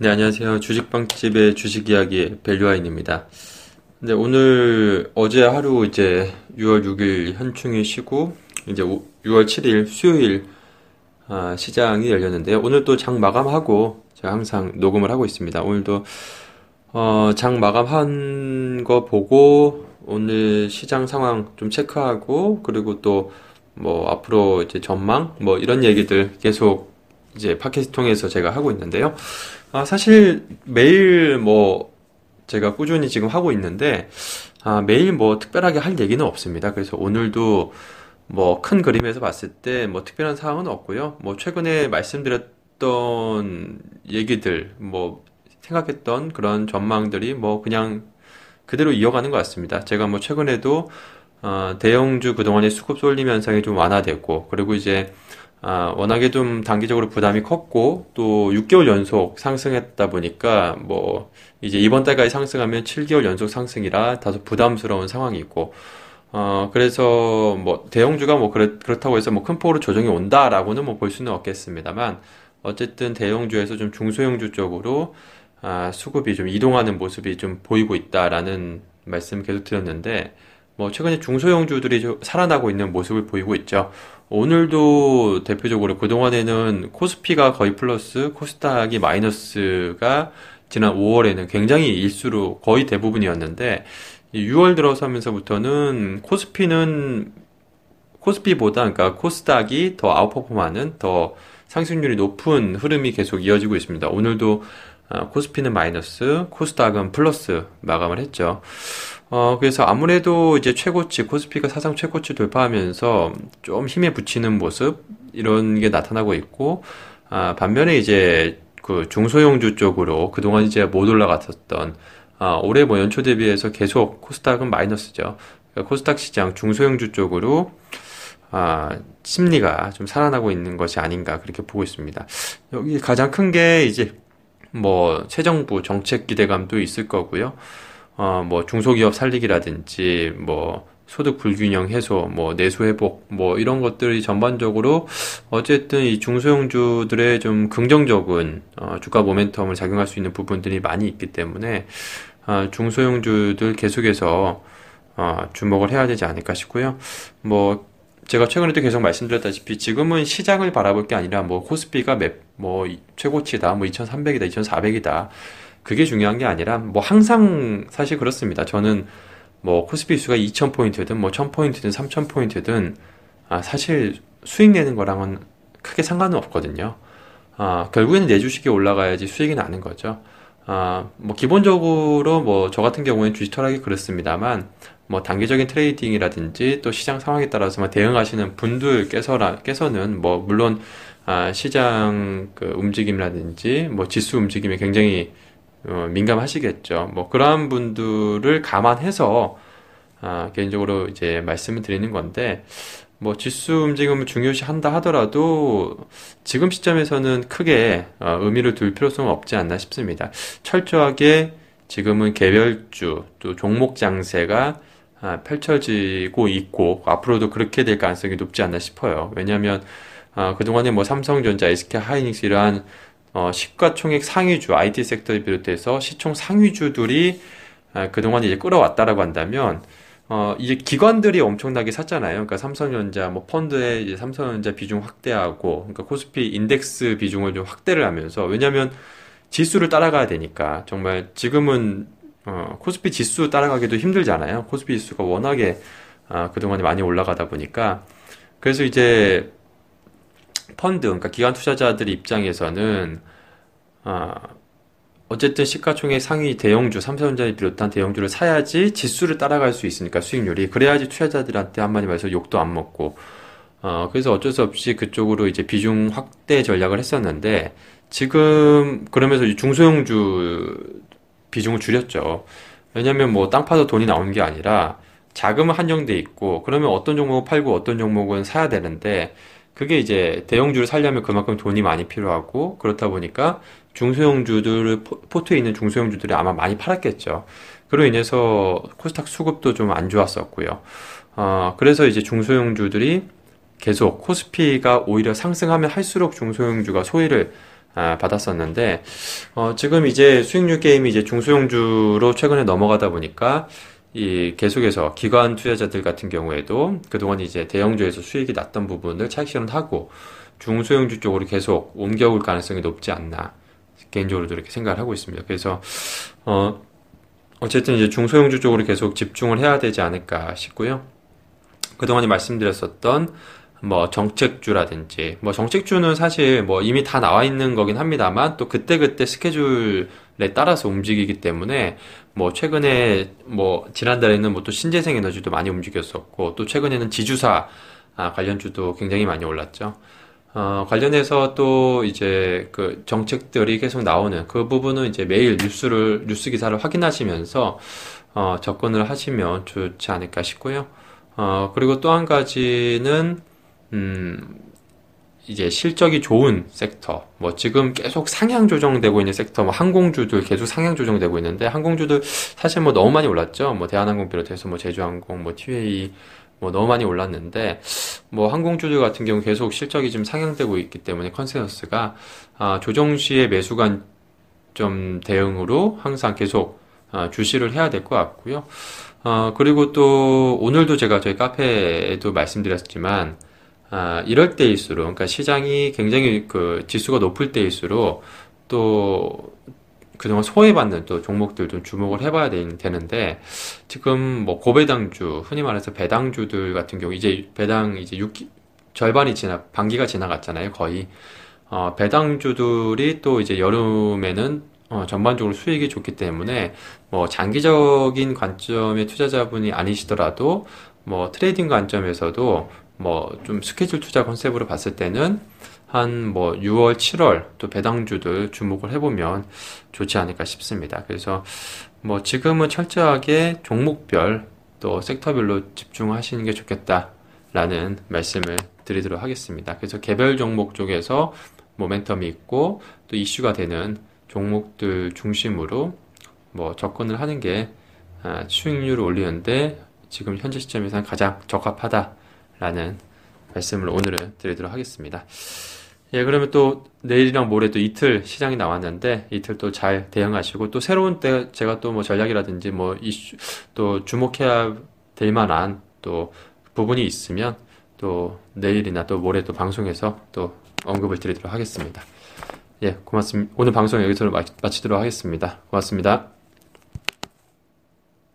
네, 안녕하세요. 주식방집의 주식 이야기 밸류아인입니다. 네, 오늘 어제 하루 이제 6월 6일 현충일 쉬고 이제 6월 7일 수요일 아, 시장이 열렸는데요. 오늘 또 장 마감하고 제가 항상 녹음을 하고 있습니다. 오늘도 어, 장 마감한 거 보고 오늘 시장 상황 좀 체크하고 그리고 또 뭐 앞으로 이제 전망 뭐 이런 얘기들 계속 이제 팟캐스트 통해서 제가 하고 있는데요. 아, 사실 매일 뭐 제가 꾸준히 지금 하고 있는데 아, 매일 뭐 특별하게 할 얘기는 없습니다. 그래서 오늘도 뭐 큰 그림에서 봤을 때 뭐 특별한 사항은 없고요. 뭐 최근에 말씀드렸던 얘기들 뭐 생각했던 그런 전망들이 뭐 그냥 그대로 이어가는 것 같습니다. 제가 뭐 최근에도 어, 대형주 그동안의 수급 쏠림 현상이 좀 완화됐고 그리고 이제 아, 워낙에 좀 단기적으로 부담이 컸고 또 6개월 연속 상승했다 보니까 뭐 이제 이번 달까지 상승하면 7개월 연속 상승이라 다소 부담스러운 상황이 있고 어 그래서 뭐 대형주가 뭐 그렇, 그렇다고 해서 뭐 큰 폭으로 조정이 온다라고는 뭐 볼 수는 없겠습니다만 어쨌든 대형주에서 좀 중소형주 쪽으로 아, 수급이 좀 이동하는 모습이 좀 보이고 있다라는 말씀 계속 드렸는데 뭐 최근에 중소형주들이 좀 살아나고 있는 모습을 보이고 있죠. 오늘도 대표적으로 그동안에는 코스피가 거의 플러스, 코스닥이 마이너스가 지난 5월에는 굉장히 일수로 거의 대부분이었는데 6월 들어서면서부터는 코스피는 코스피보다 그러니까 코스닥이 더 아웃퍼폼하는 더 상승률이 높은 흐름이 계속 이어지고 있습니다. 오늘도 아, 코스피는 마이너스, 코스닥은 플러스 마감을 했죠. 어, 그래서 아무래도 이제 최고치, 코스피가 사상 최고치 돌파하면서 좀 힘에 붙이는 모습, 이런 게 나타나고 있고, 아, 반면에 이제 그 중소형주 쪽으로 그동안 이제 못 올라갔었던, 아, 올해 뭐 연초 대비해서 계속 코스닥은 마이너스죠. 그러니까 코스닥 시장 중소형주 쪽으로, 아, 심리가 좀 살아나고 있는 것이 아닌가 그렇게 보고 있습니다. 여기 가장 큰 게 이제 뭐 새 정부 정책 기대감도 있을 거고요. 어, 뭐 중소기업 살리기라든지 뭐 소득 불균형 해소, 뭐 내수 회복, 뭐 이런 것들이 전반적으로 어쨌든 이 중소형주들의 좀 긍정적인 어, 주가 모멘텀을 작용할 수 있는 부분들이 많이 있기 때문에 어, 중소형주들 계속해서 어, 주목을 해야 되지 않을까 싶고요. 뭐 제가 최근에도 계속 말씀드렸다시피 지금은 시장을 바라볼 게 아니라 뭐 코스피가 몇, 뭐 최고치다, 뭐 2,300이다, 2,400이다. 그게 중요한 게 아니라 뭐 항상 사실 그렇습니다. 저는 뭐 코스피 지수가 2,000포인트든 뭐 1,000포인트든 3,000포인트든 아, 사실 수익 내는 거랑은 크게 상관은 없거든요. 아, 결국에는 내 주식이 올라가야지 수익이 나는 거죠. 아, 뭐 기본적으로 뭐 저 같은 경우에는 주식 철학이 그렇습니다만 뭐 단기적인 trading이라든지 또 시장 상황에 따라서 대응하시는 분들께서는 뭐 물론 아, 시장 그 움직임이라든지 뭐 지수 움직임에 굉장히 어, 민감하시겠죠. 뭐 그러한 분들을 감안해서 아, 개인적으로 이제 말씀을 드리는 건데 뭐 지수 움직임을 중요시 한다 하더라도 지금 시점에서는 크게 어, 의미를 둘 필요성은 없지 않나 싶습니다. 철저하게 지금은 개별주 또 종목 장세가 아, 펼쳐지고 있고 앞으로도 그렇게 될 가능성이 높지 않나 싶어요. 왜냐하면 아, 그동안에 뭐 삼성전자, SK 하이닉스 이러한 어, 시가총액 상위주, IT 섹터를 비롯해서 시총 상위주들이 아, 그동안 이제 끌어왔다라고 한다면, 어, 이제 기관들이 엄청나게 샀잖아요. 그러니까 삼성전자, 뭐 펀드에 이제 삼성전자 비중 확대하고, 그러니까 코스피 인덱스 비중을 좀 확대를 하면서, 왜냐면 지수를 따라가야 되니까, 정말 지금은, 어, 코스피 지수 따라가기도 힘들잖아요. 코스피 지수가 워낙에, 아, 그동안에 많이 올라가다 보니까. 그래서 이제 펀드, 그러니까 기관 투자자들 입장에서는 아, 어쨌든 시가총액 상위 대형주, 삼성전자를 비롯한 대형주를 사야지 지수를 따라갈 수 있으니까 수익률이 그래야지 투자자들한테 한마디 말해서 욕도 안 먹고 어, 그래서 어쩔 수 없이 그쪽으로 이제 비중 확대 전략을 했었는데 지금 그러면서 중소형주 비중을 줄였죠. 왜냐면 뭐 땅 파서 돈이 나오는 게 아니라 자금은 한정돼 있고 그러면 어떤 종목을 팔고 어떤 종목은 사야 되는데 그게 이제 대형주를 살려면 그만큼 돈이 많이 필요하고 그렇다 보니까 중소형주들을 포트에 있는 중소형주들이 아마 많이 팔았겠죠. 그로 인해서 코스닥 수급도 좀 안 좋았었고요. 어, 그래서 이제 중소형주들이 계속 코스피가 오히려 상승하면 할수록 중소형주가 소위를 아, 받았었는데 어, 지금 이제 수익률 게임이 이제 중소형주로 최근에 넘어가다 보니까 이 계속해서 기관 투자자들 같은 경우에도 그동안 이제 대형주에서 수익이 났던 부분을 차익 실현하고 중소형주 쪽으로 계속 옮겨올 가능성이 높지 않나 개인적으로도 이렇게 생각을 하고 있습니다. 그래서 어 어쨌든 이제 중소형주 쪽으로 계속 집중을 해야 되지 않을까 싶고요. 그동안에 말씀드렸었던 뭐 정책주라든지 뭐 정책주는 사실 뭐 이미 다 나와 있는 거긴 합니다만 또 그때그때 스케줄에 따라서 움직이기 때문에 뭐 최근에 뭐 지난달에는 뭐 또 신재생 에너지도 많이 움직였었고 또 최근에는 지주사 아, 관련주도 굉장히 많이 올랐죠. 어, 관련해서 또 이제 그 정책들이 계속 나오는 그 부분은 이제 매일 뉴스를 뉴스 기사를 확인하시면서 어, 접근을 하시면 좋지 않을까 싶고요. 어, 그리고 또 한 가지는 음, 이제 실적이 좋은 섹터, 뭐 지금 계속 상향 조정되고 있는 섹터, 뭐 항공주들 계속 상향 조정되고 있는데 항공주들 사실 뭐 너무 많이 올랐죠. 뭐 대한항공 비롯해서 뭐 제주항공, 뭐 티웨이 뭐 너무 많이 올랐는데 뭐 항공주들 같은 경우 계속 실적이 좀 상향되고 있기 때문에 consensus가 아, 조정 시의 매수 관점 대응으로 항상 계속 아, 주시를 해야 될 것 같고요. 어, 그리고 또 오늘도 제가 저희 카페에도 말씀드렸지만 아, 이럴 때일수록, 그러니까 시장이 굉장히 그 지수가 높을 때일수록 또 그동안 소외받는 또 종목들 좀 주목을 해봐야 되, 는데 지금 뭐 고배당주, 흔히 말해서 배당주들 같은 경우 이제 배당 이제 6 절반이 지나 반기가 지나갔잖아요, 거의. 어, 배당주들이 또 이제 여름에는 어, 전반적으로 수익이 좋기 때문에 뭐 장기적인 관점의 투자자분이 아니시더라도 뭐 trading 관점에서도 뭐 좀 스케줄 투자 컨셉으로 봤을 때는 한 뭐 6월, 7월 또 배당주들 주목을 해보면 좋지 않을까 싶습니다. 그래서 뭐 지금은 철저하게 종목별 또 섹터별로 집중하시는 게 좋겠다라는 말씀을 드리도록 하겠습니다. 그래서 개별 종목 쪽에서 모멘텀이 있고 또 이슈가 되는 종목들 중심으로 뭐 접근을 하는 게 아, 수익률을 올리는데 지금 현재 시점에서는 가장 적합하다. 라는 말씀을 오늘은 드리도록 하겠습니다. 예, 그러면 또 내일이랑 모레 또 이틀 시장이 나왔는데 이틀 또 잘 대응하시고 또 새로운 때 제가 또 뭐 전략이라든지 뭐 이슈 또 주목해야 될 만한 또 부분이 있으면 또 내일이나 또 모레 또 방송에서 또 언급을 드리도록 하겠습니다. 예, 고맙습니다. 오늘 방송 여기서 마치도록 하겠습니다. 고맙습니다.